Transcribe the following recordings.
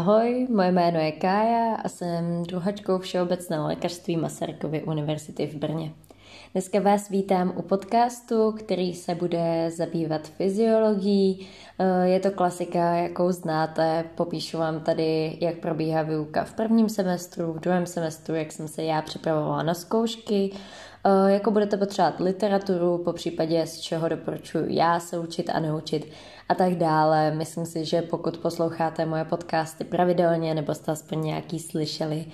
Ahoj, moje jméno je Kája a jsem druhačkou Všeobecného lékařství Masarykovy univerzity v Brně. Dneska vás vítám u podcastu, který se bude zabývat fyziologií. Je to klasika, jakou znáte. Popíšu vám tady, jak probíhá výuka v prvním semestru, v druhém semestru, jak jsem se já připravovala na zkoušky, jako budete potřebovat literaturu, po případě z čeho doporučuji já se učit a neučit a tak dále. Myslím si, že pokud posloucháte moje podcasty pravidelně nebo jste aspoň nějaký slyšeli,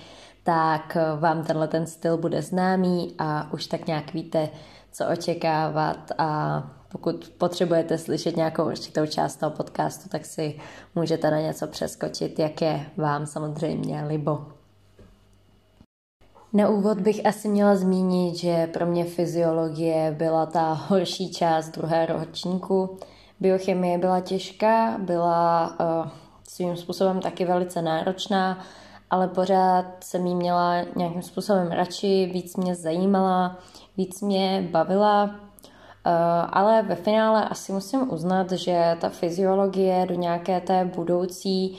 tak vám tenhle ten styl bude známý a už tak nějak víte, co očekávat a pokud potřebujete slyšet nějakou určitou část toho podcastu, tak si můžete na něco přeskočit, jak je vám samozřejmě libo. Na úvod bych asi měla zmínit, že pro mě fyziologie byla ta horší část druhého ročníku. Biochemie byla těžká, byla uh, svým způsobem taky velice náročná, ale pořád jsem jí měla nějakým způsobem radši, víc mě zajímala, víc mě bavila, uh, ale ve finále asi musím uznat, že ta fyziologie do nějaké té budoucí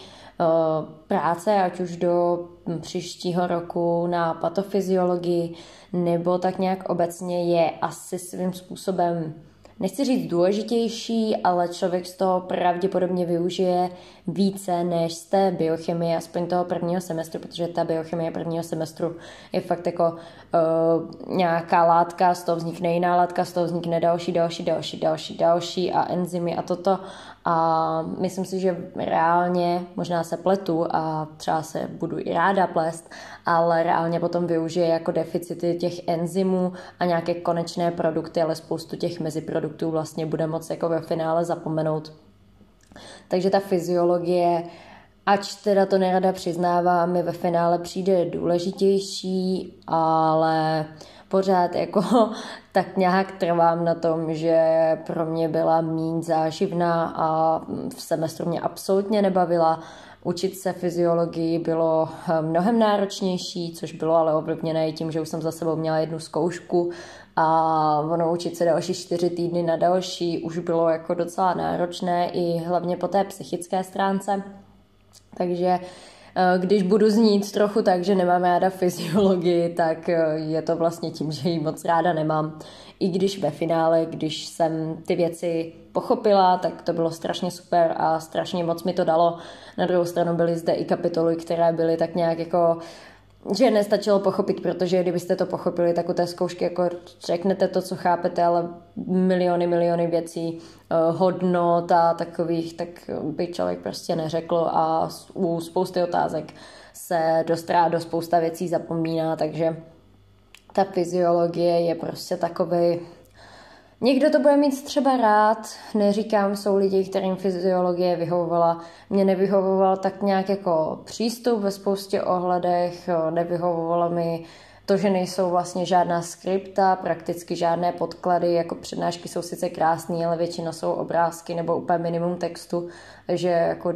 práce, ať už do příštího roku na patofyziologii, nebo tak nějak obecně je asi svým způsobem nechci říct důležitější, ale člověk z toho pravděpodobně využije více než z té biochemie, aspoň toho prvního semestru, protože ta biochemie prvního semestru je fakt jako uh, nějaká látka, z toho vznikne jiná látka, z toho vznikne další, další, další, další, další a enzymy a toto. A myslím si, že reálně, možná se pletu a třeba se budu i ráda plést, ale reálně potom využije jako deficity těch enzymů a nějaké konečné produkty, ale spoustu těch meziproduktů vlastně bude moc jako ve finále zapomenout. Takže ta fyziologie, ač teda to nerada přiznávám, mi ve finále přijde důležitější, ale pořád jako tak nějak trvám na tom, že pro mě byla méně záživná a v semestru mě absolutně nebavila. Učit se fyziologii bylo eh, mnohem náročnější, což bylo ale ovlivněné i tím, že už jsem za sebou měla jednu zkoušku a ono učit se další čtyři týdny na další už bylo jako docela náročné i hlavně po té psychické stránce. Takže když budu znít trochu tak, že nemám ráda fyziologii, tak eh, je to vlastně tím, že ji moc ráda nemám. I když ve finále, když jsem ty věci pochopila, tak to bylo strašně super a strašně moc mi to dalo. Na druhou stranu byly zde i kapitoly, které byly tak nějak jako že nestačilo pochopit, protože kdybyste to pochopili, tak u té zkoušky jako řeknete to, co chápete, ale miliony, miliony věcí, uh, hodnot a takových, tak by člověk prostě neřekl a u spousty otázek se dostrá do spousta věcí zapomíná, takže ta fyziologie je prostě takový Někdo to bude mít třeba rád, neříkám, jsou lidi, kterým fyziologie vyhovovala. Mě nevyhovoval tak nějak jako přístup ve spoustě ohledech, nevyhovovalo mi to, že nejsou vlastně žádná skripta, prakticky žádné podklady, jako přednášky jsou sice krásné, ale většinou jsou obrázky nebo úplně minimum textu, takže jako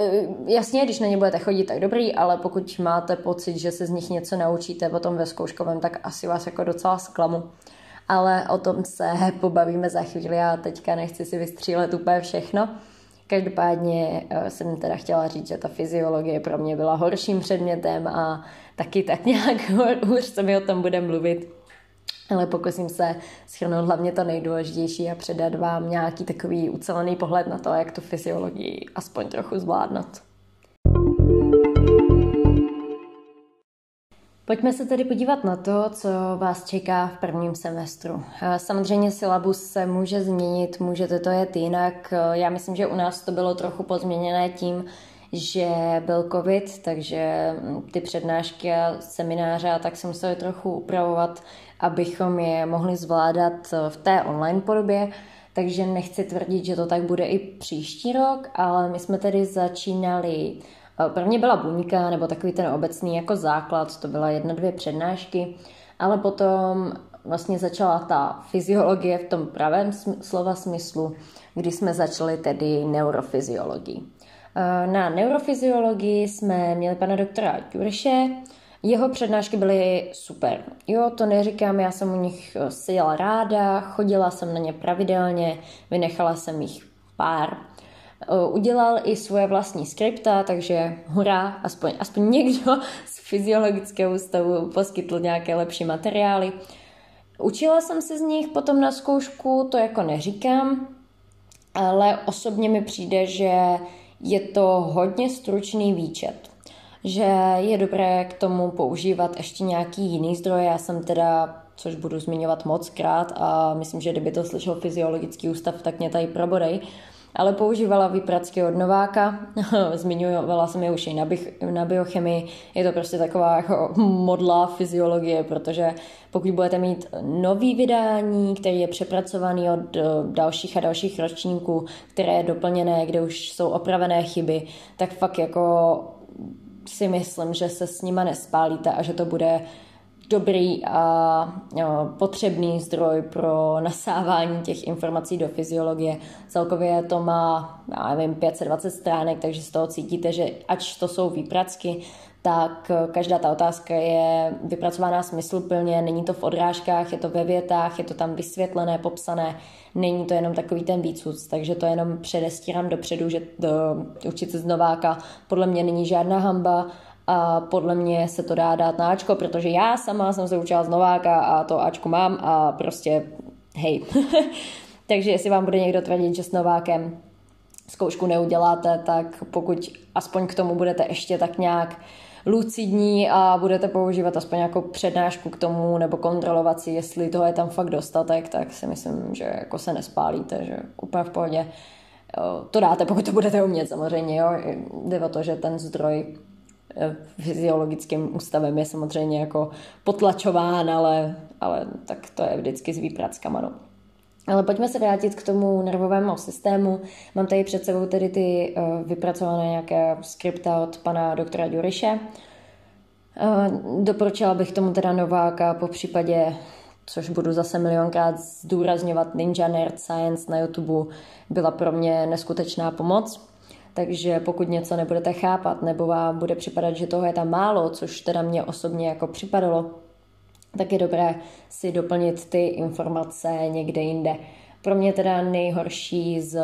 e, Jasně, když na ně budete chodit, tak dobrý, ale pokud máte pocit, že se z nich něco naučíte potom ve zkouškovém, tak asi vás jako docela zklamu ale o tom se pobavíme za chvíli a teďka nechci si vystřílet úplně všechno. Každopádně eh, jsem teda chtěla říct, že ta fyziologie pro mě byla horším předmětem a taky tak nějak hůř se mi o tom bude mluvit. Ale pokusím se schrnout hlavně to nejdůležitější a předat vám nějaký takový ucelený pohled na to, jak tu fyziologii aspoň trochu zvládnout. Pojďme se tedy podívat na to, co vás čeká v prvním semestru. Samozřejmě syllabus se může změnit, můžete to jet jinak. Já myslím, že u nás to bylo trochu pozměněné tím, že byl covid, takže ty přednášky a semináře a tak se museli trochu upravovat, abychom je mohli zvládat v té online podobě. Takže nechci tvrdit, že to tak bude i příští rok, ale my jsme tedy začínali Eh, prvně byla buňka, nebo takový ten obecný jako základ, to byla jedna, dvě přednášky, ale potom vlastně začala ta fyziologie v tom pravém slova smyslu, kdy jsme začali tedy neurofyziologii. Eh, na neurofyziologii jsme měli pana doktora Jurše, jeho přednášky byly super. Jo, to neříkám, já jsem u nich eh, seděla ráda, chodila jsem na ně pravidelně, vynechala jsem jich pár. Udělal i svoje vlastní skripta, takže hurá, aspoň, aspoň někdo z fyziologického ústavu poskytl nějaké lepší materiály. Učila jsem se z nich potom na zkoušku, to jako neříkám, ale osobně mi přijde, že je to hodně stručný výčet že je dobré k tomu používat ještě nějaký jiný zdroj. Já jsem teda, což budu zmiňovat moc krát a myslím, že kdyby to slyšel fyziologický ústav, tak mě tady probodej, ale používala výpracky od Nováka, zmiňovala jsem je už i na, bych, na biochemii, je to prostě taková jako modla fyziologie, protože pokud budete mít nový vydání, který je přepracovaný od eh, dalších a dalších ročníků, které je doplněné, kde už jsou opravené chyby, tak fakt jako si myslím, že se s nima nespálíte a že to bude dobrý a potřebný zdroj pro nasávání těch informací do fyziologie. Celkově to má, já nevím, 520 stránek, takže z toho cítíte, že ač to jsou výpracky, tak každá ta otázka je vypracovaná smysluplně, není to v odrážkách, je to ve větách, je to tam vysvětlené, popsané, není to jenom takový ten výcud, takže to jenom předestírám dopředu, že to, učit se z Nováka podle mě není žádná hamba a podle mě se to dá dát na Ačko, protože já sama jsem se učila z Nováka a to Ačko mám a prostě hej. takže jestli vám bude někdo tvrdit, že s Novákem zkoušku neuděláte, tak pokud aspoň k tomu budete ještě tak nějak lucidní a budete používat aspoň nějakou přednášku k tomu nebo kontrolovat si, jestli toho je tam fakt dostatek, tak si myslím, že jako se nespálíte, že úplně v pohodě to dáte, pokud to budete umět samozřejmě. Jo. Jde o to, že ten zdroj fyziologickým ústavem je samozřejmě jako potlačován, ale, ale tak to je vždycky s výprackama. No. Ale pojďme se vrátit k tomu nervovému systému. Mám tady před sebou tedy ty uh, vypracované nějaké skripta od pana doktora Duriše. Uh, doporučila bych tomu teda Nováka, po případě, což budu zase milionkrát zdůrazňovat, Ninja Nerd Science na YouTube byla pro mě neskutečná pomoc. Takže pokud něco nebudete chápat, nebo vám bude připadat, že toho je tam málo, což teda mě osobně jako připadalo, tak je dobré si doplnit ty informace někde jinde. Pro mě teda nejhorší z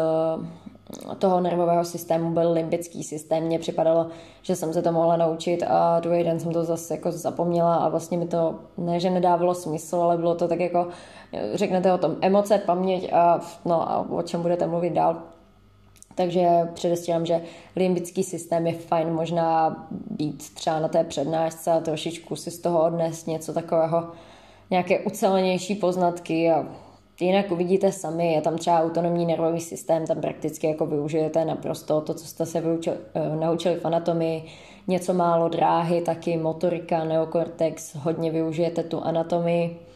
toho nervového systému byl limbický systém. Mně připadalo, že jsem se to mohla naučit a druhý den jsem to zase jako zapomněla a vlastně mi to ne, že nedávalo smysl, ale bylo to tak jako, řeknete o tom emoce, paměť a no a o čem budete mluvit dál, takže předestírám, že limbický systém je fajn možná být třeba na té přednášce a trošičku si z toho odnést něco takového, nějaké ucelenější poznatky a jinak uvidíte sami, je tam třeba autonomní nervový systém, tam prakticky jako využijete naprosto to, co jste se vyučili, eh, naučili v anatomii, něco málo dráhy, taky motorika, neokortex, hodně využijete tu anatomii,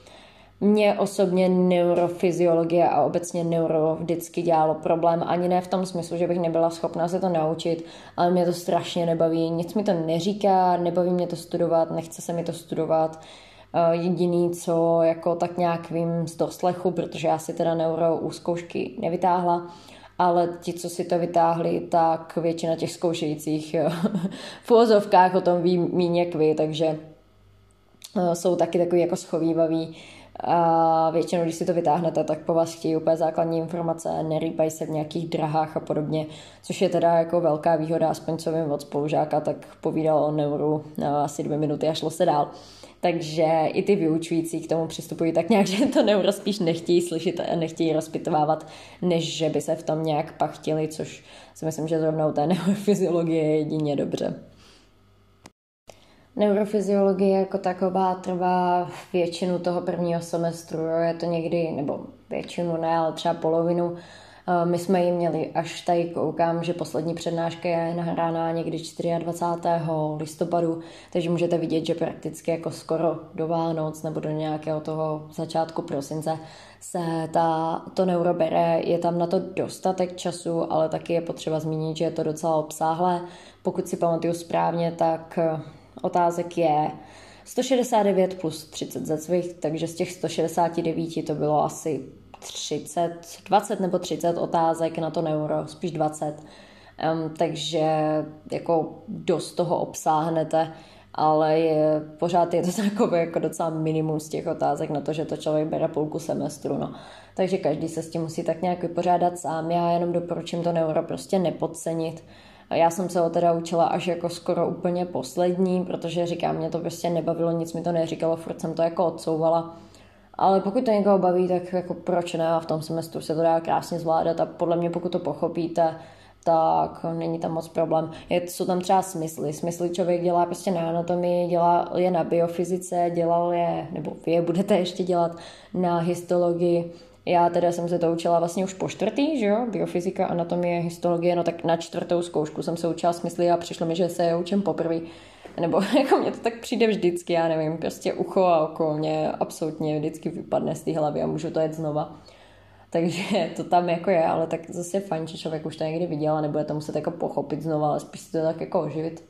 mě osobně neurofyziologie a obecně neuro vždycky dělalo problém, ani ne v tom smyslu, že bych nebyla schopná se to naučit, ale mě to strašně nebaví, nic mi to neříká, nebaví mě to studovat, nechce se mi to studovat. Eh, jediný, co jako tak nějak vím z doslechu, protože já si teda neuro u zkoušky nevytáhla, ale ti, co si to vytáhli, tak většina těch zkoušejících v úvozovkách o tom ví méně jak vy, takže eh, jsou taky takový jako schovývaví a většinou, když si to vytáhnete, tak po vás chtějí úplně základní informace, nerýpají se v nějakých drahách a podobně, což je teda jako velká výhoda, aspoň co vím od spolužáka, tak povídal o neuru no, asi dvě minuty a šlo se dál. Takže i ty vyučující k tomu přistupují tak nějak, že to neuro spíš nechtějí slyšet a nechtějí rozpitovávat, než že by se v tom nějak pachtili, což si myslím, že zrovna u té neurofyziologie je jedině dobře. Neurofyziologie jako taková trvá většinu toho prvního semestru, jo. je to někdy, nebo většinu ne, ale třeba polovinu. Eh, my jsme ji měli, až tady koukám, že poslední přednáška je nahrána někdy 24. listopadu, takže můžete vidět, že prakticky jako skoro do Vánoc nebo do nějakého toho začátku prosince se ta, to neuro bere. Je tam na to dostatek času, ale taky je potřeba zmínit, že je to docela obsáhlé. Pokud si pamatuju správně, tak otázek je 169 plus 30 zetvých, takže z těch 169 to bylo asi 30, 20 nebo 30 otázek na to neuro, spíš 20. Um, takže jako dost toho obsáhnete ale je, pořád je to takové jako docela minimum z těch otázek na to, že to člověk bere půlku semestru. No. Takže každý se s tím musí tak nějak vypořádat sám. Já jenom doporučím to neuro prostě nepodcenit. Já jsem se ho teda učila až jako skoro úplně poslední, protože říkám, mě to prostě nebavilo, nic mi to neříkalo, furt jsem to jako odsouvala. Ale pokud to někoho baví, tak jako proč ne? A v tom semestru se to dá krásně zvládat a podle mě pokud to pochopíte, tak není tam moc problém. Je, jsou tam třeba smysly. Smysly člověk dělá prostě na anatomii, dělá je na biofyzice, dělal je, nebo vy je budete ještě dělat na histologii. Já teda jsem se to učila vlastně už po čtvrtý, že jo, biofyzika, anatomie, histologie, no tak na čtvrtou zkoušku jsem se učila smysly a přišlo mi, že se je učím poprvé. Nebo jako mně to tak přijde vždycky, já nevím, prostě ucho a oko mě absolutně vždycky vypadne z té hlavy a můžu to jet znova. Takže to tam jako je, ale tak zase je fajn, že člověk už to někdy viděl a nebude to muset jako pochopit znova, ale spíš to tak jako oživit.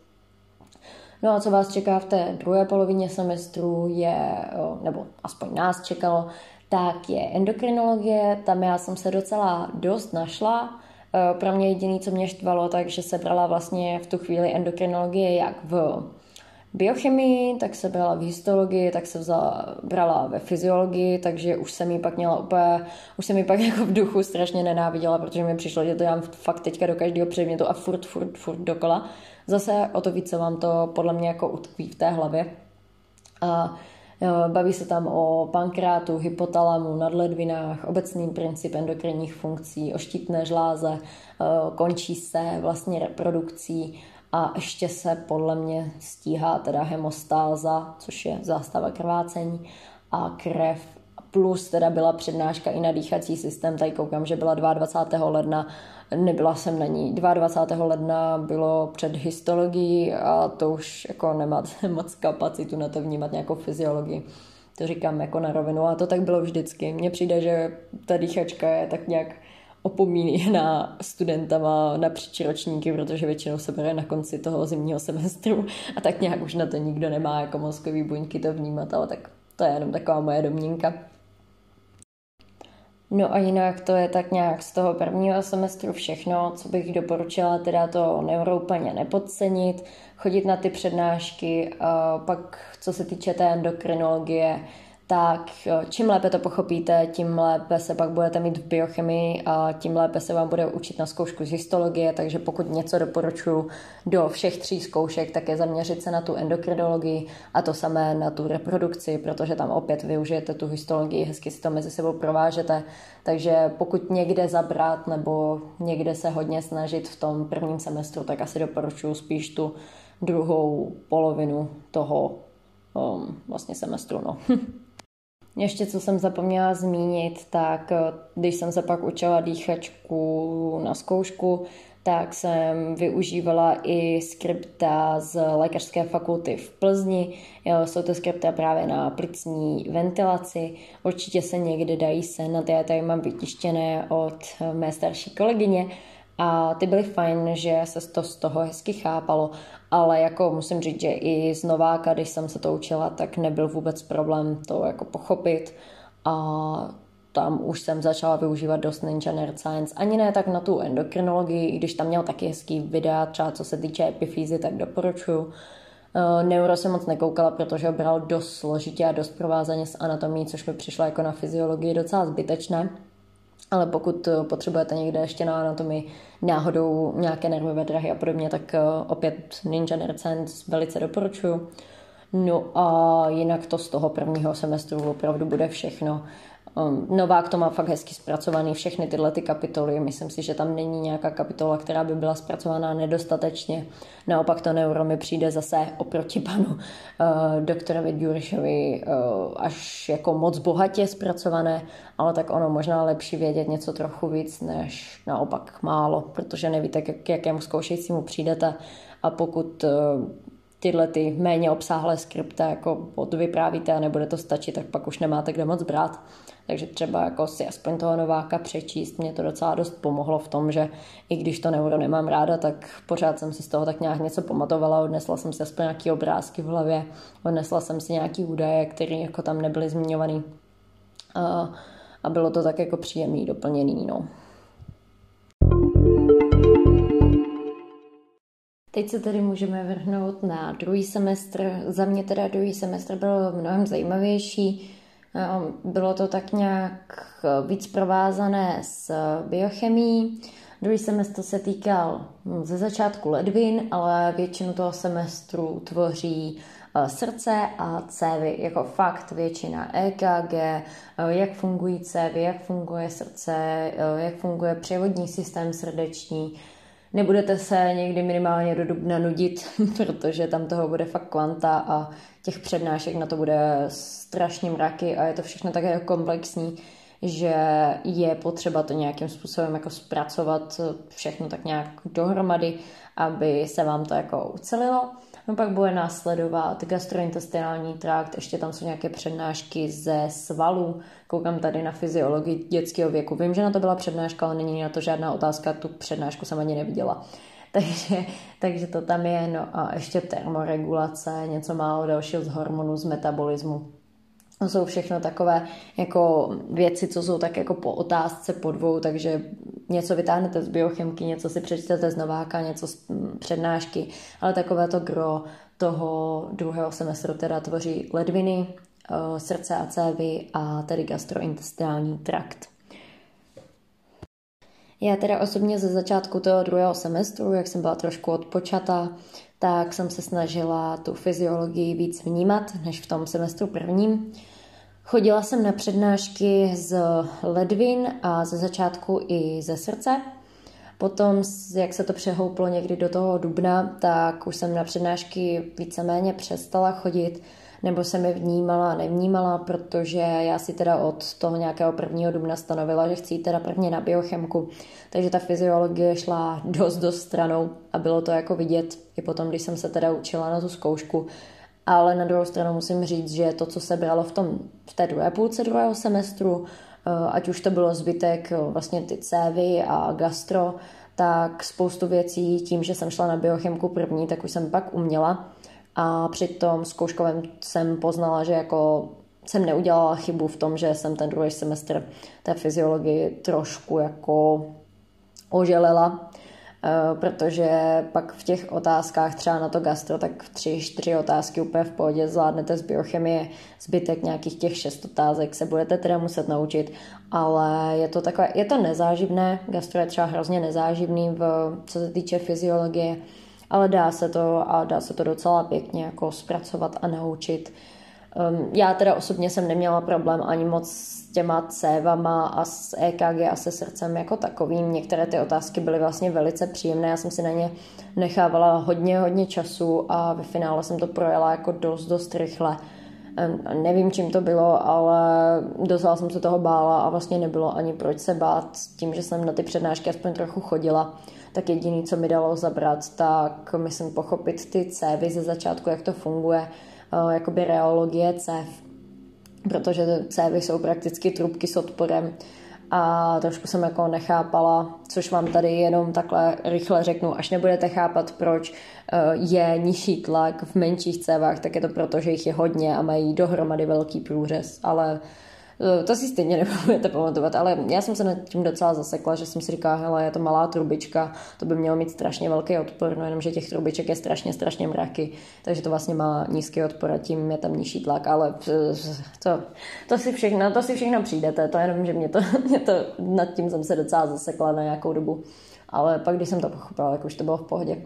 No a co vás čeká v té druhé polovině semestru je, nebo aspoň nás čekalo, tak je endokrinologie, tam já jsem se docela dost našla. E, pro mě jediný, co mě štvalo, takže se brala vlastně v tu chvíli endokrinologie jak v biochemii, tak se brala v histologii, tak se vzala, brala ve fyziologii, takže už jsem ji pak měla úplně, už jsem ji pak jako v duchu strašně nenáviděla, protože mi přišlo, že to dělám fakt teďka do každého předmětu a furt, furt, furt dokola. Zase o to více vám to podle mě jako utkví v té hlavě. A Baví se tam o pankrátu, hypotalamu, nadledvinách, obecný princip endokrinních funkcí, o štítné žláze, končí se vlastně reprodukcí a ještě se podle mě stíhá teda hemostáza, což je zástava krvácení a krev plus teda byla přednáška i na dýchací systém, tady koukám, že byla 22. ledna, nebyla jsem na ní. 22. ledna bylo před histologií a to už jako nemá moc kapacitu na to vnímat nějakou fyziologii. To říkám jako na rovinu a to tak bylo vždycky. Mně přijde, že ta dýchačka je tak nějak opomíná studentama na ročníky, protože většinou se bere na konci toho zimního semestru a tak nějak už na to nikdo nemá jako mozkový buňky to vnímat, ale tak to je jenom taková moje domněnka. No a jinak to je tak nějak z toho prvního semestru všechno, co bych doporučila, teda to neuro úplně nepodcenit, chodit na ty přednášky, pak co se týče té endokrinologie, tak čím lépe to pochopíte, tím lépe se pak budete mít v biochemii a tím lépe se vám bude učit na zkoušku z histologie, takže pokud něco doporučuji do všech tří zkoušek, tak je zaměřit se na tu endokrinologii a to samé na tu reprodukci, protože tam opět využijete tu histologii, hezky si to mezi sebou provážete, takže pokud někde zabrat nebo někde se hodně snažit v tom prvním semestru, tak asi doporučuji spíš tu druhou polovinu toho um, vlastně semestru. No. Ještě co jsem zapomněla zmínit, tak eh, když jsem se pak učila dýchačku na zkoušku, tak jsem využívala i skripta z lékařské fakulty v Plzni. Jsou to skripta právě na plicní ventilaci. Určitě se někdy dají se na Já tady mám vytištěné od mé starší kolegyně a ty byly fajn, že se to z toho hezky chápalo, ale jako musím říct, že i z Nováka, když jsem se to učila, tak nebyl vůbec problém to jako pochopit a tam už jsem začala využívat dost Ninja Nerd Science. Ani ne tak na tu endokrinologii, i když tam měl taky hezký videa, třeba co se týče epifízy, tak doporučuju. Uh, neuro jsem moc nekoukala, protože ho bral dost složitě a dost provázaně s anatomí, což mi přišlo jako na fyziologii docela zbytečné. Ale pokud eh, potřebujete někde ještě na anatomii náhodou nějaké nervové drahy a podobně, tak eh, opět Ninja Nerd Science velice doporučuju. No a jinak to z toho prvního semestru opravdu bude všechno. Um, Novák to má fakt hezky zpracovaný, všechny tyhle ty kapitoly. Myslím si, že tam není nějaká kapitola, která by byla zpracovaná nedostatečně. Naopak to neuro mi přijde zase oproti panu uh, doktorovi Durišovi uh, až jako moc bohatě zpracované, ale tak ono možná lepší vědět něco trochu víc, než naopak málo, protože nevíte, k jakému zkoušejícímu přijdete a pokud uh, tyhle ty méně obsáhlé skripty jako odvyprávíte a nebude to stačit, tak pak už nemáte kde moc brát. Takže třeba jako si aspoň toho Nováka přečíst, mě to docela dost pomohlo v tom, že i když to neuro nemám ráda, tak pořád jsem si z toho tak nějak něco pamatovala, odnesla jsem si aspoň nějaký obrázky v hlavě, odnesla jsem si nějaký údaje, které jako tam nebyly zmiňovaný. A, a bylo to tak jako příjemný, doplněný, no. Teď se tedy můžeme vrhnout na druhý semestr. Za mě teda druhý semestr byl mnohem zajímavější. Ehm, bylo to tak nějak víc provázané s biochemií. Druhý semestr se týkal hm, ze začátku ledvin, ale většinu toho semestru tvoří eh, srdce a cévy, jako fakt většina EKG, eh, jak fungují cévy, jak funguje srdce, eh, jak funguje převodní systém srdeční, nebudete se někdy minimálně do dubna nudit, protože tam toho bude fakt kvanta a těch přednášek na to bude strašně mraky a je to všechno také komplexní, že je potřeba to nějakým způsobem jako zpracovat všechno tak nějak dohromady, aby se vám to jako ucelilo. No pak bude následovat gastrointestinální trakt, ještě tam jsou nějaké přednášky ze svalů. Koukám tady na fyziologii dětského věku. Vím, že na to byla přednáška, ale není na to žádná otázka, tu přednášku jsem ani neviděla. Takže, takže to tam je, no a ještě termoregulace, něco málo dalšího z hormonů, z metabolismu. To jsou všechno takové jako věci, co jsou tak jako po otázce, po dvou, takže něco vytáhnete z biochemky, něco si přečtete z Nováka, něco z přednášky, ale takové to gro toho druhého semestru teda tvoří ledviny, eh, srdce a cévy a tedy gastrointestinální trakt. Já teda osobně ze začátku toho druhého semestru, jak jsem byla trošku odpočata, tak jsem se snažila tu fyziologii víc vnímat než v tom semestru prvním. Chodila jsem na přednášky z ledvin a ze začátku i ze srdce. Potom, jak se to přehouplo někdy do toho dubna, tak už jsem na přednášky víceméně přestala chodit, nebo jsem je vnímala a nevnímala, protože já si teda od toho nějakého prvního dubna stanovila, že chci jít teda prvně na biochemku. Takže ta fyziologie šla dost do stranou a bylo to jako vidět i potom, když jsem se teda učila na tu zkoušku, ale na druhou stranu musím říct, že to, co se bralo v, tom, v té druhé půlce druhého semestru, ať už to bylo zbytek eh, vlastně ty cévy a gastro, tak spoustu věcí tím, že jsem šla na biochemku první, tak už jsem pak uměla. A při tom zkouškovém jsem poznala, že jako jsem neudělala chybu v tom, že jsem ten druhý semestr té fyziologii trošku jako oželela. Eh, protože pak v těch otázkách třeba na to gastro, tak v tři, čtyři otázky úplně v pohodě zvládnete z biochemie, zbytek nějakých těch šest otázek se budete teda muset naučit, ale je to takové, je to nezáživné, gastro je třeba hrozně nezáživný, v, co se týče fyziologie, ale dá se to a dá se to docela pěkně jako zpracovat a naučit. Um, já teda osobně jsem neměla problém ani moc s těma cévama a s EKG a se srdcem jako takovým. Některé ty otázky byly vlastně velice příjemné, já jsem si na ně nechávala hodně, hodně času a ve finále jsem to projela jako dost, dost rychle. Um, nevím, čím to bylo, ale docela jsem se toho bála a vlastně nebylo ani proč se bát. Tím, že jsem na ty přednášky aspoň trochu chodila, tak jediný, co mi dalo zabrat, tak myslím pochopit ty cévy ze začátku, jak to funguje, jakoby reologie cév, protože cévy jsou prakticky trubky s odporem a trošku jsem jako nechápala, což vám tady jenom takhle rychle řeknu, až nebudete chápat, proč eh, je nižší tlak v menších cévách, tak je to proto, že jich je hodně a mají dohromady velký průřez, ale Eh, to si stejně nebudete pamatovat, ale já jsem se nad tím docela zasekla, že jsem si říkala, hele, je to malá trubička, to by mělo mít strašně velký odpor, no jenom, že těch trubiček je strašně, strašně mraky, takže to vlastně má nízký odpor a tím je tam nižší tlak, ale eh, to, to si všechno, to si všechno přijdete, to jenom, že mě to, mě to, nad tím jsem se docela zasekla na nějakou dobu, ale pak, když jsem to pochopila, tak už to bylo v pohodě.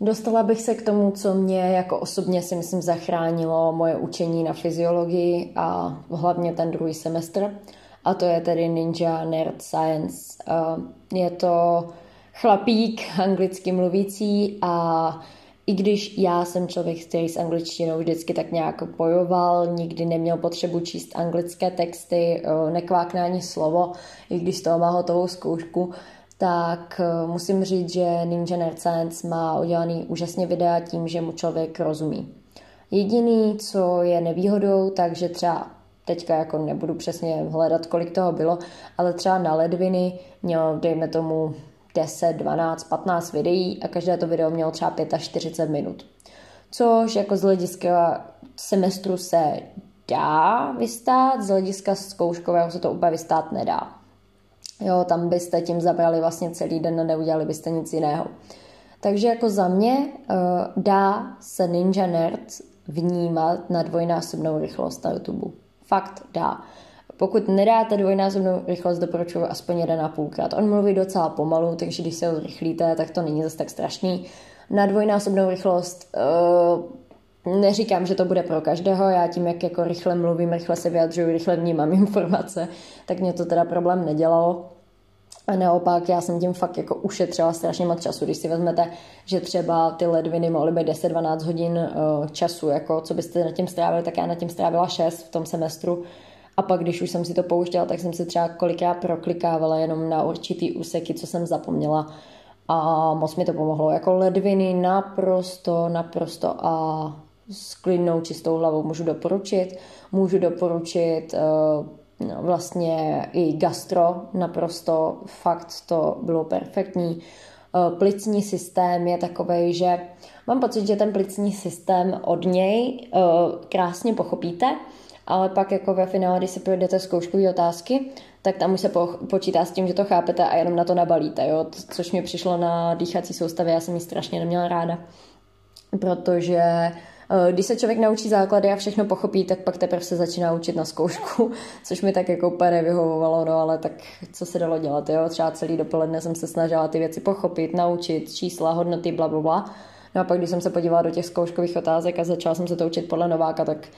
Dostala bych se k tomu, co mě jako osobně si myslím zachránilo moje učení na fyziologii a hlavně ten druhý semestr. A to je tedy Ninja Nerd Science. Je to chlapík anglicky mluvící a i když já jsem člověk, který s angličtinou vždycky tak nějak bojoval, nikdy neměl potřebu číst anglické texty, nekvákne ani slovo, i když z toho má hotovou zkoušku, tak eh, musím říct, že Ninja Nerd Science má udělaný úžasně videa tím, že mu člověk rozumí. Jediný, co je nevýhodou, takže třeba teďka jako nebudu přesně hledat, kolik toho bylo, ale třeba na ledviny měl, dejme tomu, 10, 12, 15 videí a každé to video mělo třeba 45 minut. Což jako z hlediska semestru se dá vystát, z hlediska zkouškového se to úplně vystát nedá. Jo, tam byste tím zabrali vlastně celý den a neudělali byste nic jiného. Takže jako za mě uh, dá se Ninja Nerd vnímat na dvojnásobnou rychlost na YouTube. Fakt dá. Pokud nedáte dvojnásobnou rychlost, doporučuji aspoň jeden a půlkrát. On mluví docela pomalu, takže když se ho zrychlíte, tak to není zase tak strašný. Na dvojnásobnou rychlost uh, neříkám, že to bude pro každého, já tím, jak jako rychle mluvím, rychle se vyjadřuju, rychle vnímám informace, tak mě to teda problém nedělalo. A naopak já jsem tím fakt jako ušetřila strašně moc času. Když si vezmete, že třeba ty ledviny mohly být 10-12 hodin uh, času, jako co byste na tím strávili, tak já na tím strávila 6 v tom semestru. A pak, když už jsem si to pouštěla, tak jsem si třeba kolikrát proklikávala jenom na určitý úseky, co jsem zapomněla. A moc mi to pomohlo. Jako ledviny naprosto, naprosto a s klidnou, čistou hlavou můžu doporučit. Můžu doporučit uh, no, vlastně i gastro, naprosto fakt to bylo perfektní. Uh, plicní systém je takový, že mám pocit, že ten plicní systém od něj uh, krásně pochopíte, ale pak jako ve finále, když si projdete zkouškové otázky, tak tam už se po, počítá s tím, že to chápete a jenom na to nabalíte, jo? což mi přišlo na dýchací soustavě, já jsem ji strašně neměla ráda, protože eh, když se člověk naučí základy a všechno pochopí, tak pak teprve se začíná učit na zkoušku, což mi tak jako úplně nevyhovovalo, no ale tak co se dalo dělat, jo? Třeba celý dopoledne jsem se snažila ty věci pochopit, naučit, čísla, hodnoty, bla, bla, bla. No a pak, když jsem se podívala do těch zkouškových otázek a začala jsem se to učit podle Nováka, tak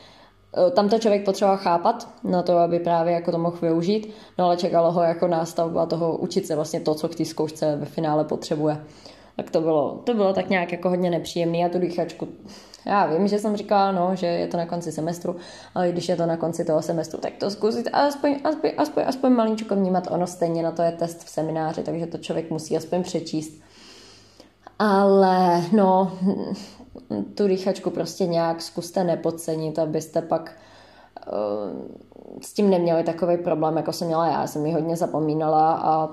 Eh, tam to člověk potřeboval chápat na to, aby právě jako to mohl využít, no ale čekalo ho jako nástavba toho učit se vlastně to, co k té zkoušce ve finále potřebuje. Tak to bylo, to bylo tak nějak jako hodně nepříjemný a tu dýchačku já vím, že jsem říkala, no, že je to na konci semestru, ale když je to na konci toho semestru, tak to zkusit aspoň, aspoň, aspoň, aspoň malinčko vnímat. Ono stejně na to je test v semináři, takže to člověk musí aspoň přečíst. Ale no, tu dýchačku prostě nějak zkuste nepodcenit, abyste pak uh, s tím neměli takový problém, jako jsem měla já. Jsem ji hodně zapomínala a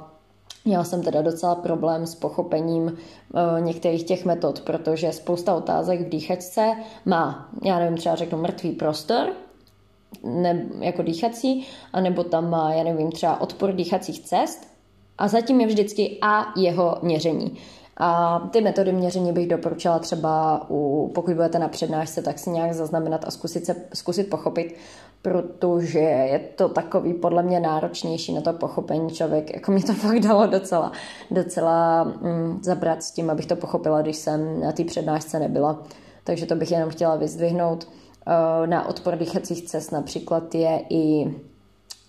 Měla jsem teda docela problém s pochopením uh, některých těch metod, protože spousta otázek v dýchačce má, já nevím, třeba řeknu mrtvý prostor, ne, jako dýchací, anebo tam má, já nevím, třeba odpor dýchacích cest a zatím je vždycky a jeho měření. A ty metody měření bych doporučila třeba, u, pokud budete na přednášce, tak si nějak zaznamenat a zkusit, se, zkusit pochopit, protože je to takový podle mě náročnější na to pochopení člověk. Jako mi to fakt dalo docela, docela mm, zabrat s tím, abych to pochopila, když jsem na té přednášce nebyla. Takže to bych jenom chtěla vyzdvihnout. Na odpor dýchacích cest například je i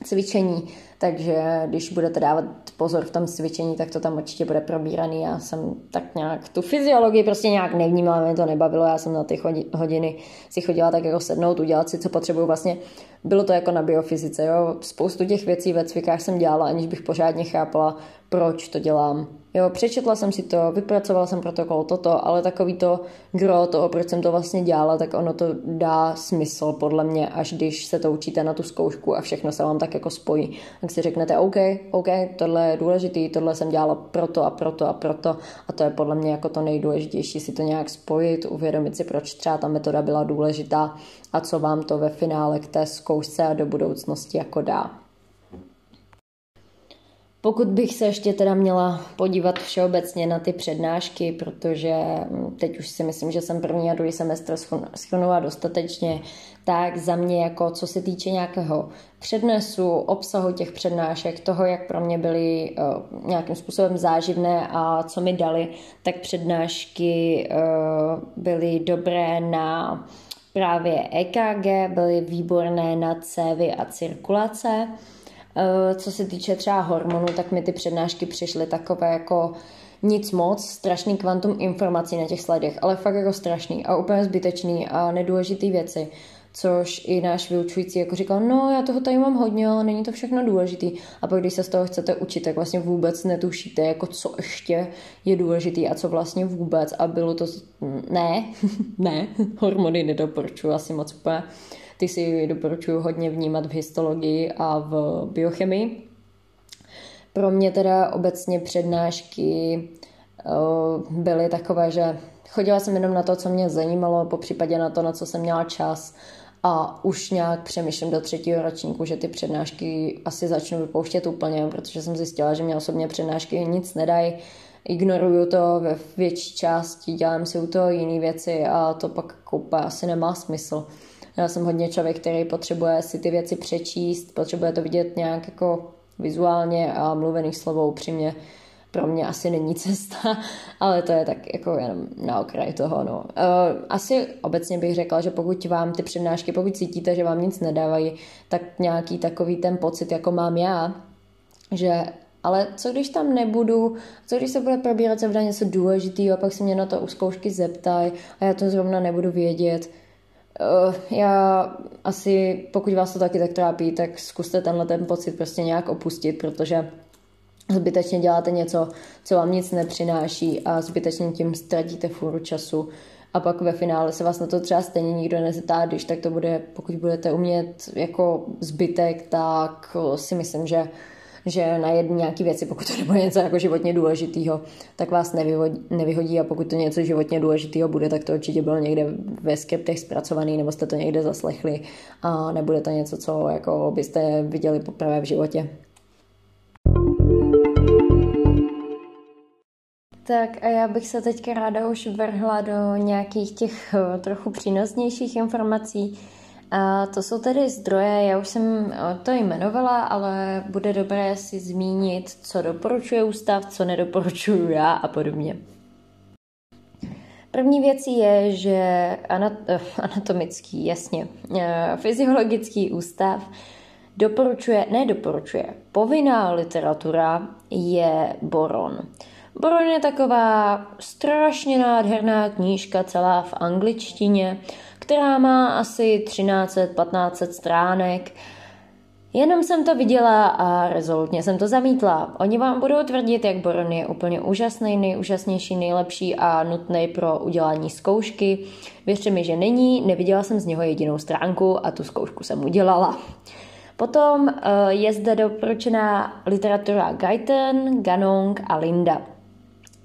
cvičení, takže když budete dávat pozor v tom cvičení, tak to tam určitě bude probíraný. Já jsem tak nějak tu fyziologii prostě nějak nevnímala, mě to nebavilo, já jsem na ty hodiny si chodila tak jako sednout, udělat si, co potřebuju vlastně. Bylo to jako na biofyzice, jo. Spoustu těch věcí ve cvikách jsem dělala, aniž bych pořádně chápala, proč to dělám. Jo, přečetla jsem si to, vypracovala jsem protokol toto, ale takový to gro toho, proč jsem to vlastně dělala, tak ono to dá smysl podle mě, až když se to učíte na tu zkoušku a všechno se vám tak jako spojí. Tak si řeknete, OK, OK, tohle je důležitý, tohle jsem dělala proto a proto a proto a to je podle mě jako to nejdůležitější si to nějak spojit, uvědomit si, proč třeba ta metoda byla důležitá a co vám to ve finále k té zkoušce a do budoucnosti jako dá. Pokud bych se ještě teda měla podívat všeobecně na ty přednášky, protože hm, teď už si myslím, že jsem první a druhý semestr schrnula dostatečně, tak za mě jako co se týče nějakého přednesu, obsahu těch přednášek, toho, jak pro mě byly uh, nějakým způsobem záživné a co mi dali, tak přednášky uh, byly dobré na právě EKG, byly výborné na cévy a cirkulace. Eh, co se týče třeba hormonů, tak mi ty přednášky přišly takové jako nic moc, strašný kvantum informací na těch sledech, ale fakt jako strašný a úplně zbytečný a nedůležitý věci což i náš vyučující jako říkal, no já toho tady mám hodně, ale není to všechno důležitý. A pak když se z toho chcete učit, tak vlastně vůbec netušíte, jako co ještě je důležitý a co vlastně vůbec. A bylo to, ne, ne, hormony nedoporučuji asi moc úplně. Ty si doporučuji hodně vnímat v histologii a v biochemii. Pro mě teda obecně přednášky eh, byly takové, že chodila jsem jenom na to, co mě zajímalo, po případě na to, na co jsem měla čas a už nějak přemýšlím do třetího ročníku, že ty přednášky asi začnu vypouštět úplně, protože jsem zjistila, že mě osobně přednášky nic nedají, ignoruju to ve větší části, dělám si u toho jiné věci a to pak koupe asi nemá smysl. Já jsem hodně člověk, který potřebuje si ty věci přečíst, potřebuje to vidět nějak jako vizuálně a mluvených slovou upřímně pro mě asi není cesta, ale to je tak jako jenom na okraj toho. No. Uh, asi obecně bych řekla, že pokud vám ty přednášky, pokud cítíte, že vám nic nedávají, tak nějaký takový ten pocit, jako mám já, že ale co když tam nebudu, co když se bude probírat zrovna něco důležitého a pak se mě na to u zkoušky zeptají a já to zrovna nebudu vědět. Uh, já asi, pokud vás to taky tak trápí, tak zkuste tenhle ten pocit prostě nějak opustit, protože zbytečně děláte něco, co vám nic nepřináší a zbytečně tím ztratíte fůru času. A pak ve finále se vás na to třeba stejně nikdo nezeptá, když tak to bude, pokud budete umět jako zbytek, tak si myslím, že že na jedné nějaké věci, pokud to nebude něco jako životně důležitého, tak vás nevyhodí, nevyhodí a pokud to něco životně důležitého bude, tak to určitě bylo někde ve skriptech zpracovaný nebo jste to někde zaslechli a nebude to něco, co jako byste viděli poprvé v životě. Tak a já bych se teďka ráda už vrhla do nějakých těch eh, trochu přínosnějších informací. A to jsou tedy zdroje, já už jsem eh, to jmenovala, ale bude dobré si zmínit, co doporučuje ústav, co nedoporučuju já a podobně. První věcí je, že eh, anatomický, jasně, fyziologický ústav doporučuje, nedoporučuje, povinná literatura je boron. Boron je taková strašně nádherná knížka celá v angličtině, která má asi 1300-1500 stránek. Jenom jsem to viděla a rezolutně jsem to zamítla. Oni vám budou tvrdit, jak Boron je úplně úžasný, nejúžasnější, nejlepší a nutný pro udělání zkoušky. Věřte mi, že není, neviděla jsem z něho jedinou stránku a tu zkoušku jsem udělala. Potom eh, je zde doporučená literatura Guyton, Ganong a Linda.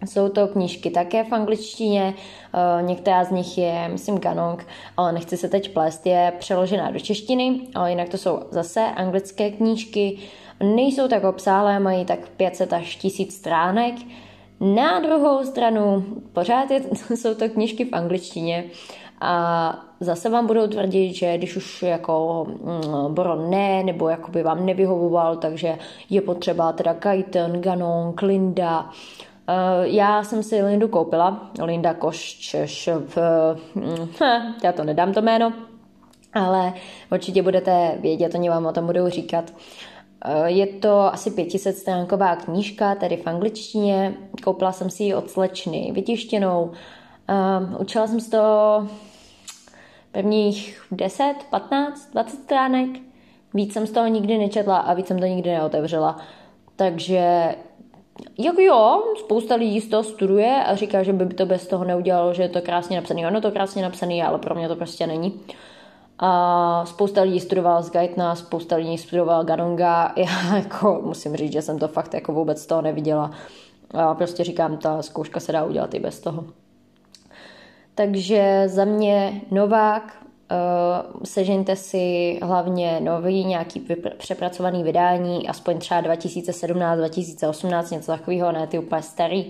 Jsou to knížky také v angličtině, eh, některá z nich je, myslím, Ganong, ale nechci se teď plést, je přeložená do češtiny, ale jinak to jsou zase anglické knížky, nejsou tak obsáhlé, mají tak 500 až 1000 stránek. Na druhou stranu, pořád je, jsou to knížky v angličtině a zase vám budou tvrdit, že když už jako mm, Boron ne, nebo jako by vám nevyhovoval, takže je potřeba teda Kajten, Ganon, Klinda, Uh, já jsem si Lindu koupila, Linda Koščeš v... Hm, já to nedám to jméno, ale určitě budete vědět, oni vám o tom budou říkat. Uh, je to asi 500 stránková knížka, tedy v angličtině. Koupila jsem si ji od slečny vytištěnou. Učila jsem z toho prvních 10, 15, 20 stránek. Víc jsem z toho nikdy nečetla a víc jsem to nikdy neotevřela. Takže jak jo, spousta lidí z toho studuje a říká, že by to bez toho neudělalo, že je to krásně napsaný. Ono to krásně napsaný, ale pro mě to prostě není. A spousta lidí studoval z Gaitna, spousta lidí studoval Ganonga. Já jako musím říct, že jsem to fakt jako vůbec toho neviděla. A prostě říkám, ta zkouška se dá udělat i bez toho. Takže za mě Novák, Uh, sežeňte si hlavně nový nějaký přepracovaný vydání, aspoň třeba 2017, 2018, něco takového, ne ty úplně starý.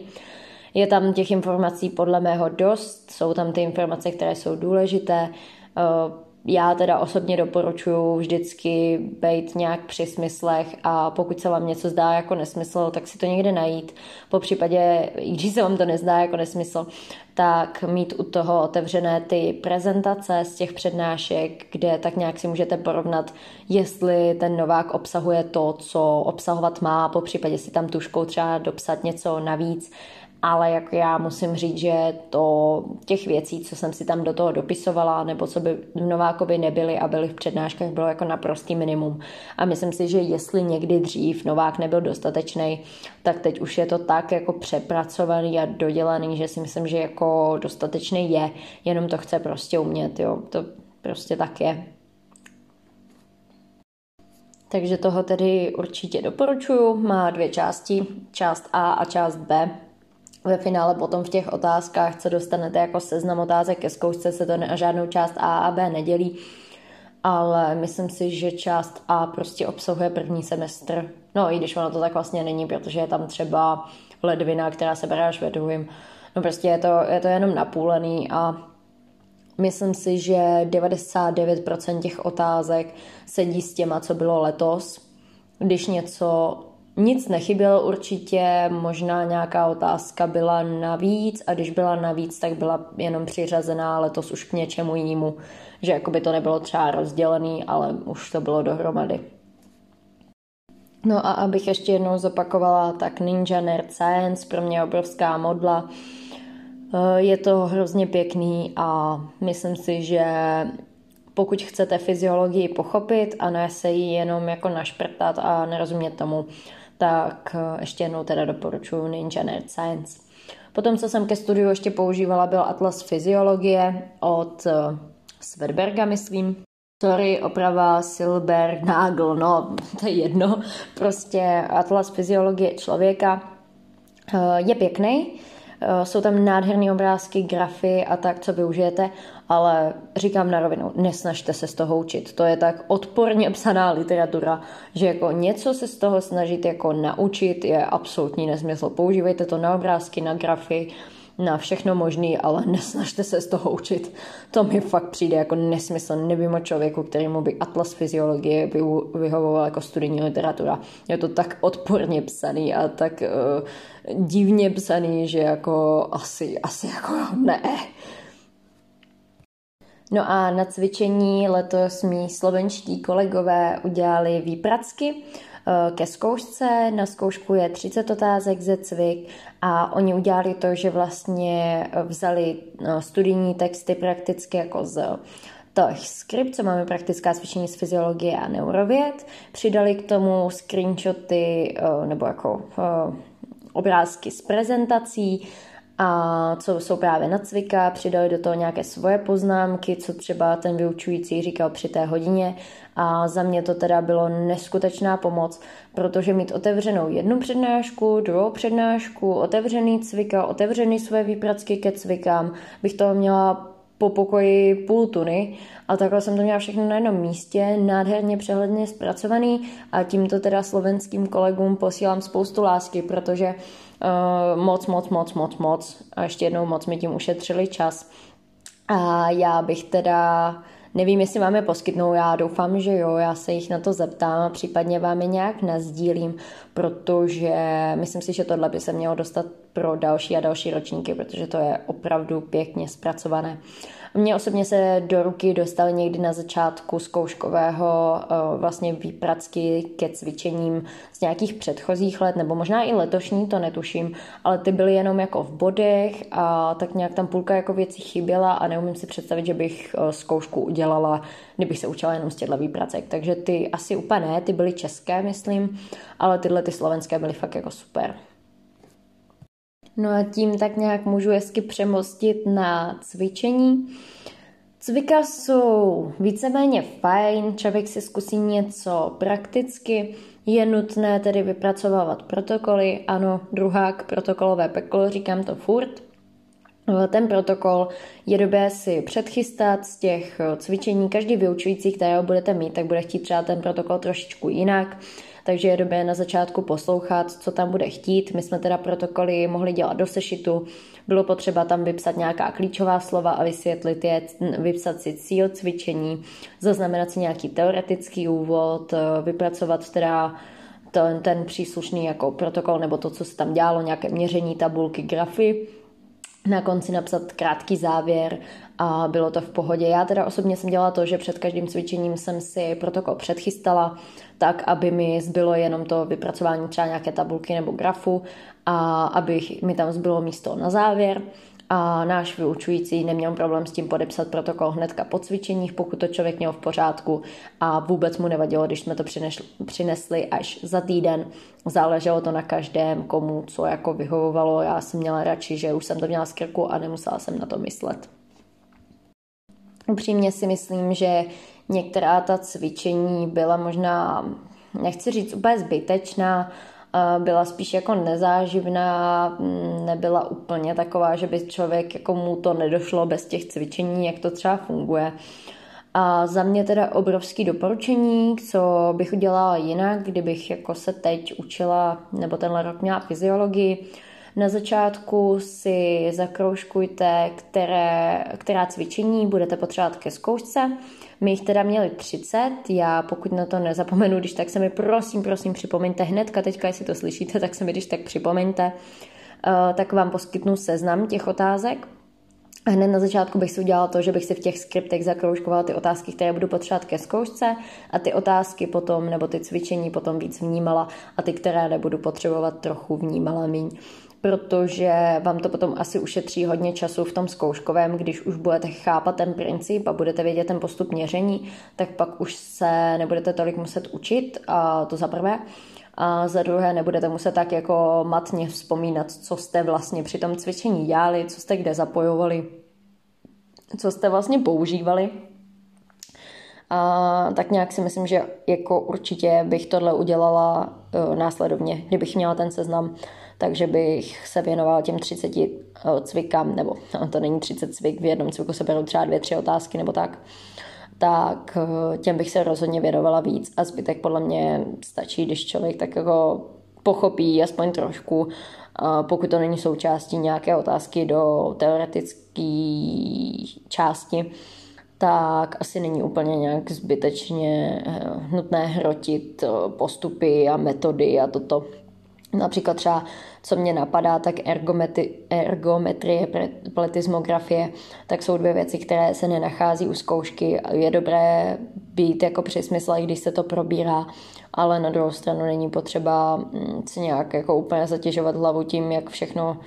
Je tam těch informací podle mého dost, jsou tam ty informace, které jsou důležité. Uh, já teda osobně doporučuji vždycky být nějak při smyslech a pokud se vám něco zdá jako nesmysl, tak si to někde najít. Po případě, i když se vám to nezdá jako nesmysl, tak mít u toho otevřené ty prezentace z těch přednášek, kde tak nějak si můžete porovnat, jestli ten novák obsahuje to, co obsahovat má, po případě si tam tuškou třeba dopsat něco navíc ale jako já musím říct, že to těch věcí, co jsem si tam do toho dopisovala, nebo co by v Novákovi nebyly a byly v přednáškách, bylo jako naprostý minimum. A myslím si, že jestli někdy dřív Novák nebyl dostatečný, tak teď už je to tak jako přepracovaný a dodělaný, že si myslím, že jako dostatečný je, jenom to chce prostě umět, jo. To prostě tak je. Takže toho tedy určitě doporučuju. Má dvě části, část A a část B ve finále potom v těch otázkách, co dostanete jako seznam otázek ke zkoušce, se to na žádnou část A a B nedělí. ale myslím si, že část A prostě obsahuje první semestr. No i když ono to tak vlastně není, protože je tam třeba ledvina, která se bere až ve druhým. No prostě je to, je to jenom napůlený a myslím si, že 99% těch otázek sedí s těma, co bylo letos. Když něco nic nechybělo určitě, možná nějaká otázka byla navíc a když byla navíc, tak byla jenom přiřazená letos už k něčemu jinému, že jako by to nebylo třeba rozdělený, ale už to bylo dohromady. No a abych ještě jednou zopakovala, tak Ninja Nerd Science pro mě je obrovská modla. Eh, je to hrozně pěkný a myslím si, že pokud chcete fyziologii pochopit a ne se ji jenom jako našprtat a nerozumět tomu, tak eh, ještě jednou teda doporučuji Ninja Nerd Science. Potom, co jsem ke studiu ještě používala, byl Atlas fyziologie od eh, Svedberga, myslím. Sorry, oprava Silber, Nagel, no, to je jedno. Prostě Atlas fyziologie člověka eh, je pěkný, jsou tam nádherné obrázky, grafy a tak, co využijete, ale říkám na rovinu, nesnažte se z toho učit. To je tak odporně psaná literatura, že jako něco se z toho snažit jako naučit je absolutní nesmysl. Používejte to na obrázky, na grafy, na všechno možný, ale nesnažte se z toho učit. To mi fakt přijde jako nesmysl. Nevím o člověku, kterému by atlas fyziologie vyhovoval jako studijní literatura. Je to tak odporně psaný a tak uh, divně psaný, že jako asi, asi jako ne. No a na cvičení letos mý slovenští kolegové udělali výpracky, Eh, ke zkoušce. Na zkoušku je 30 otázek ze cvik a oni udělali to, že vlastně vzali eh, studijní texty prakticky jako z těch skript, co máme praktická cvičení z fyziologie a neurověd. Přidali k tomu screenshoty eh, nebo jako obrázky z prezentací a co jsou právě na cvika, přidali do toho nějaké svoje poznámky, co třeba ten vyučující říkal při té hodině. A za mě to teda bylo neskutečná pomoc, protože mít otevřenou jednu přednášku, druhou přednášku, otevřený cvika, otevřený své výpracky ke cvikám, bych toho měla po pokoji půl tuny. A takhle jsem to měla všechno na jednom místě, nádherně přehledně zpracovaný. A tímto teda slovenským kolegům posílám spoustu lásky, protože uh, moc, moc, moc, moc, moc. A ještě jednou moc mi tím ušetřili čas. A já bych teda Nevím, jestli vám je poskytnou, já doufám, že jo, já se jich na to zeptám a případně vám je nějak nazdílím, protože myslím si, že tohle by se mělo dostat pro další a další ročníky, protože to je opravdu pěkně zpracované. Mně osobně se do ruky dostaly někdy na začátku zkouškového eh, vlastně výpracky ke cvičením z nějakých předchozích let, nebo možná i letošní, to netuším, ale ty byly jenom jako v bodech a tak nějak tam půlka jako věcí chyběla a neumím si představit, že bych eh, zkoušku udělala, kdybych se učila jenom z těchto výpracek. Takže ty asi úplně ne, ty byly české, myslím, ale tyhle ty slovenské byly fakt jako super. No a tím tak nějak můžu hezky přemostit na cvičení. Cvika jsou víceméně fajn, člověk si zkusí něco prakticky, je nutné tedy vypracovávat protokoly, ano, druhák protokolové peklo, říkám to furt. Ten protokol je dobré si předchystat z těch cvičení. Každý vyučující, kterého budete mít, tak bude chtít třeba ten protokol trošičku jinak takže je dobré na začátku poslouchat, co tam bude chtít. My jsme teda protokoly mohli dělat do sešitu, bylo potřeba tam vypsat nějaká klíčová slova a vysvětlit je, vypsat si cíl cvičení, zaznamenat si nějaký teoretický úvod, vypracovat teda ten, ten příslušný jako protokol nebo to, co se tam dělalo, nějaké měření, tabulky, grafy na konci napsat krátký závěr a bylo to v pohodě. Já teda osobně jsem dělala to, že před každým cvičením jsem si protokol předchystala, tak aby mi zbylo jenom to vypracování třeba nějaké tabulky nebo grafu a aby mi tam zbylo místo na závěr a náš vyučující neměl problém s tím podepsat protokol hnedka po cvičeních, pokud to člověk měl v pořádku a vůbec mu nevadilo, když jsme to přinesli až za týden. Záleželo to na každém, komu co jako vyhovovalo. Já jsem měla radši, že už jsem to měla z krku a nemusela jsem na to myslet. Upřímně si myslím, že některá ta cvičení byla možná, nechci říct úplně zbytečná, byla spíš jako nezáživná, nebyla úplně taková, že by člověk jako mu to nedošlo bez těch cvičení, jak to třeba funguje. A za mě teda obrovský doporučení, co bych udělala jinak, kdybych jako se teď učila, nebo tenhle rok měla fyziologii, na začátku si zakroužkujte, které, která cvičení budete potřebovat ke zkoušce. My jich teda měli 30, já pokud na to nezapomenu, když tak se mi prosím, prosím připomeňte hnedka, teďka jestli to slyšíte, tak se mi když tak připomeňte, uh, tak vám poskytnu seznam těch otázek. A hned na začátku bych si udělala to, že bych si v těch skriptech zakroužkovala ty otázky, které budu potřebovat ke zkoušce a ty otázky potom, nebo ty cvičení potom víc vnímala a ty, které nebudu potřebovat, trochu vnímala míň protože vám to potom asi ušetří hodně času v tom zkouškovém, když už budete chápat ten princip a budete vědět ten postup měření, tak pak už se nebudete tolik muset učit, a to za prvé. A za druhé nebudete muset tak jako matně vzpomínat, co jste vlastně při tom cvičení dělali, co jste kde zapojovali, co jste vlastně používali. A tak nějak si myslím, že jako určitě bych tohle udělala uh, následovně, kdybych měla ten seznam takže bych se věnovala těm 30 eh, cvikám, nebo no, to není 30 cvik, v jednom cviku se berou třeba dvě, tři otázky nebo tak, tak eh, těm bych se rozhodně věnovala víc. A zbytek podle mě stačí, když člověk tak jako pochopí aspoň trošku, pokud to není součástí nějaké otázky do teoretické části, tak asi není úplně nějak zbytečně eh, nutné hrotit postupy a metody a toto. Například třeba, co mě napadá, tak ergometri, ergometrie, pletismografie, tak jsou dvě věci, které se nenachází u zkoušky. Je dobré být jako při smysle, když se to probírá, ale na druhou stranu není potřeba mm, si nějak jako úplně zatěžovat hlavu tím, jak všechno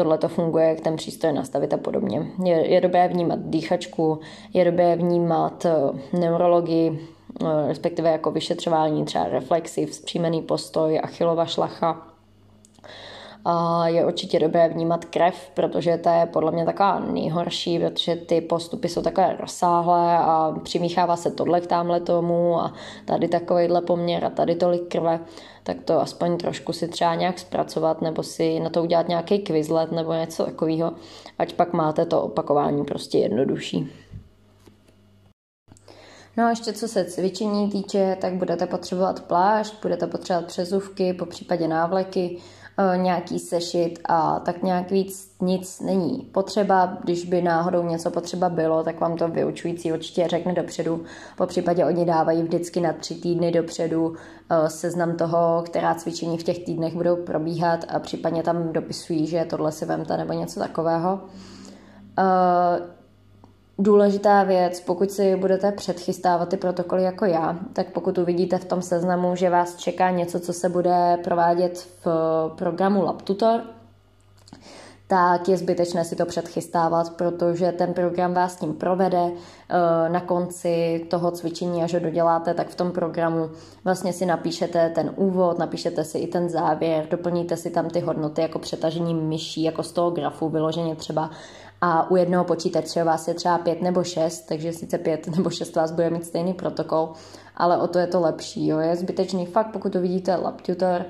tohle to funguje, jak ten přístroj nastavit a podobně. Je, je dobré vnímat dýchačku, je dobré vnímat eh, neurologii, eh, respektive jako vyšetřování třeba reflexiv, vzpřímený postoj, achilova šlacha, a je určitě dobré vnímat krev, protože to je podle mě taková nejhorší, protože ty postupy jsou takové rozsáhlé a přimíchává se tohle k tamhle tomu a tady takovýhle poměr a tady tolik krve, tak to aspoň trošku si třeba nějak zpracovat nebo si na to udělat nějaký quizlet nebo něco takového, ať pak máte to opakování prostě jednodušší. No a ještě co se cvičení týče, tak budete potřebovat plášť, budete potřebovat přezuvky, po případě návleky, nějaký sešit a tak nějak víc nic není potřeba. Když by náhodou něco potřeba bylo, tak vám to vyučující určitě řekne dopředu. Po případě oni dávají vždycky na tři týdny dopředu eh, seznam toho, která cvičení v těch týdnech budou probíhat a případně tam dopisují, že tohle si vemte nebo něco takového. Důležitá věc, pokud si budete předchystávat ty protokoly jako já, tak pokud uvidíte v tom seznamu, že vás čeká něco, co se bude provádět v programu LabTutor, tak je zbytečné si to předchystávat, protože ten program vás tím provede. Eh, na konci toho cvičení, až ho doděláte, tak v tom programu vlastně si napíšete ten úvod, napíšete si i ten závěr, doplníte si tam ty hodnoty jako přetažení myší, jako z toho grafu vyloženě třeba a u jednoho počítače vás je třeba pět nebo šest, takže sice pět nebo šest vás bude mít stejný protokol, ale o to je to lepší. Jo. Je zbytečný fakt, pokud to vidíte LabTutor,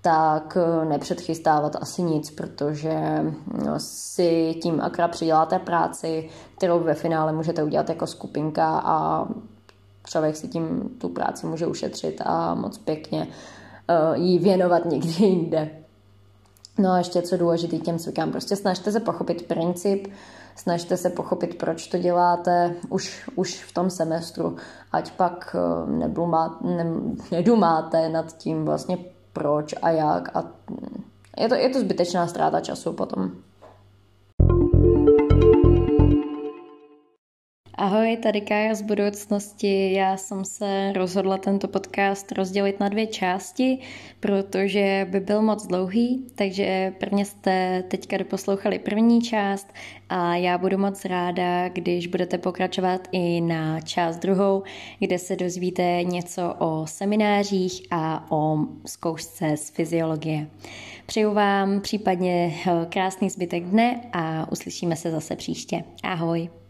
tak eh, nepředchystávat asi nic, protože no, si tím akrát přiděláte práci, kterou ve finále můžete udělat jako skupinka a člověk si tím tu práci může ušetřit a moc pěkně uh, jí věnovat někdy jinde. No a ještě co důležitý těm cvikám, prostě snažte se pochopit princip, snažte se pochopit, proč to děláte už, už v tom semestru, ať pak eh, neblumá, ne, nedumáte nad tím vlastně proč a jak a je to, je to zbytečná ztráta času potom. Ahoj, tady Kája z budoucnosti. Já jsem se rozhodla tento podcast rozdělit na dvě části, protože by byl moc dlouhý, takže prvně jste teďka doposlouchali první část a já budu moc ráda, když budete pokračovat i na část druhou, kde se dozvíte něco o seminářích a o zkoušce z fyziologie. Přeju vám případně krásný zbytek dne a uslyšíme se zase příště. Ahoj.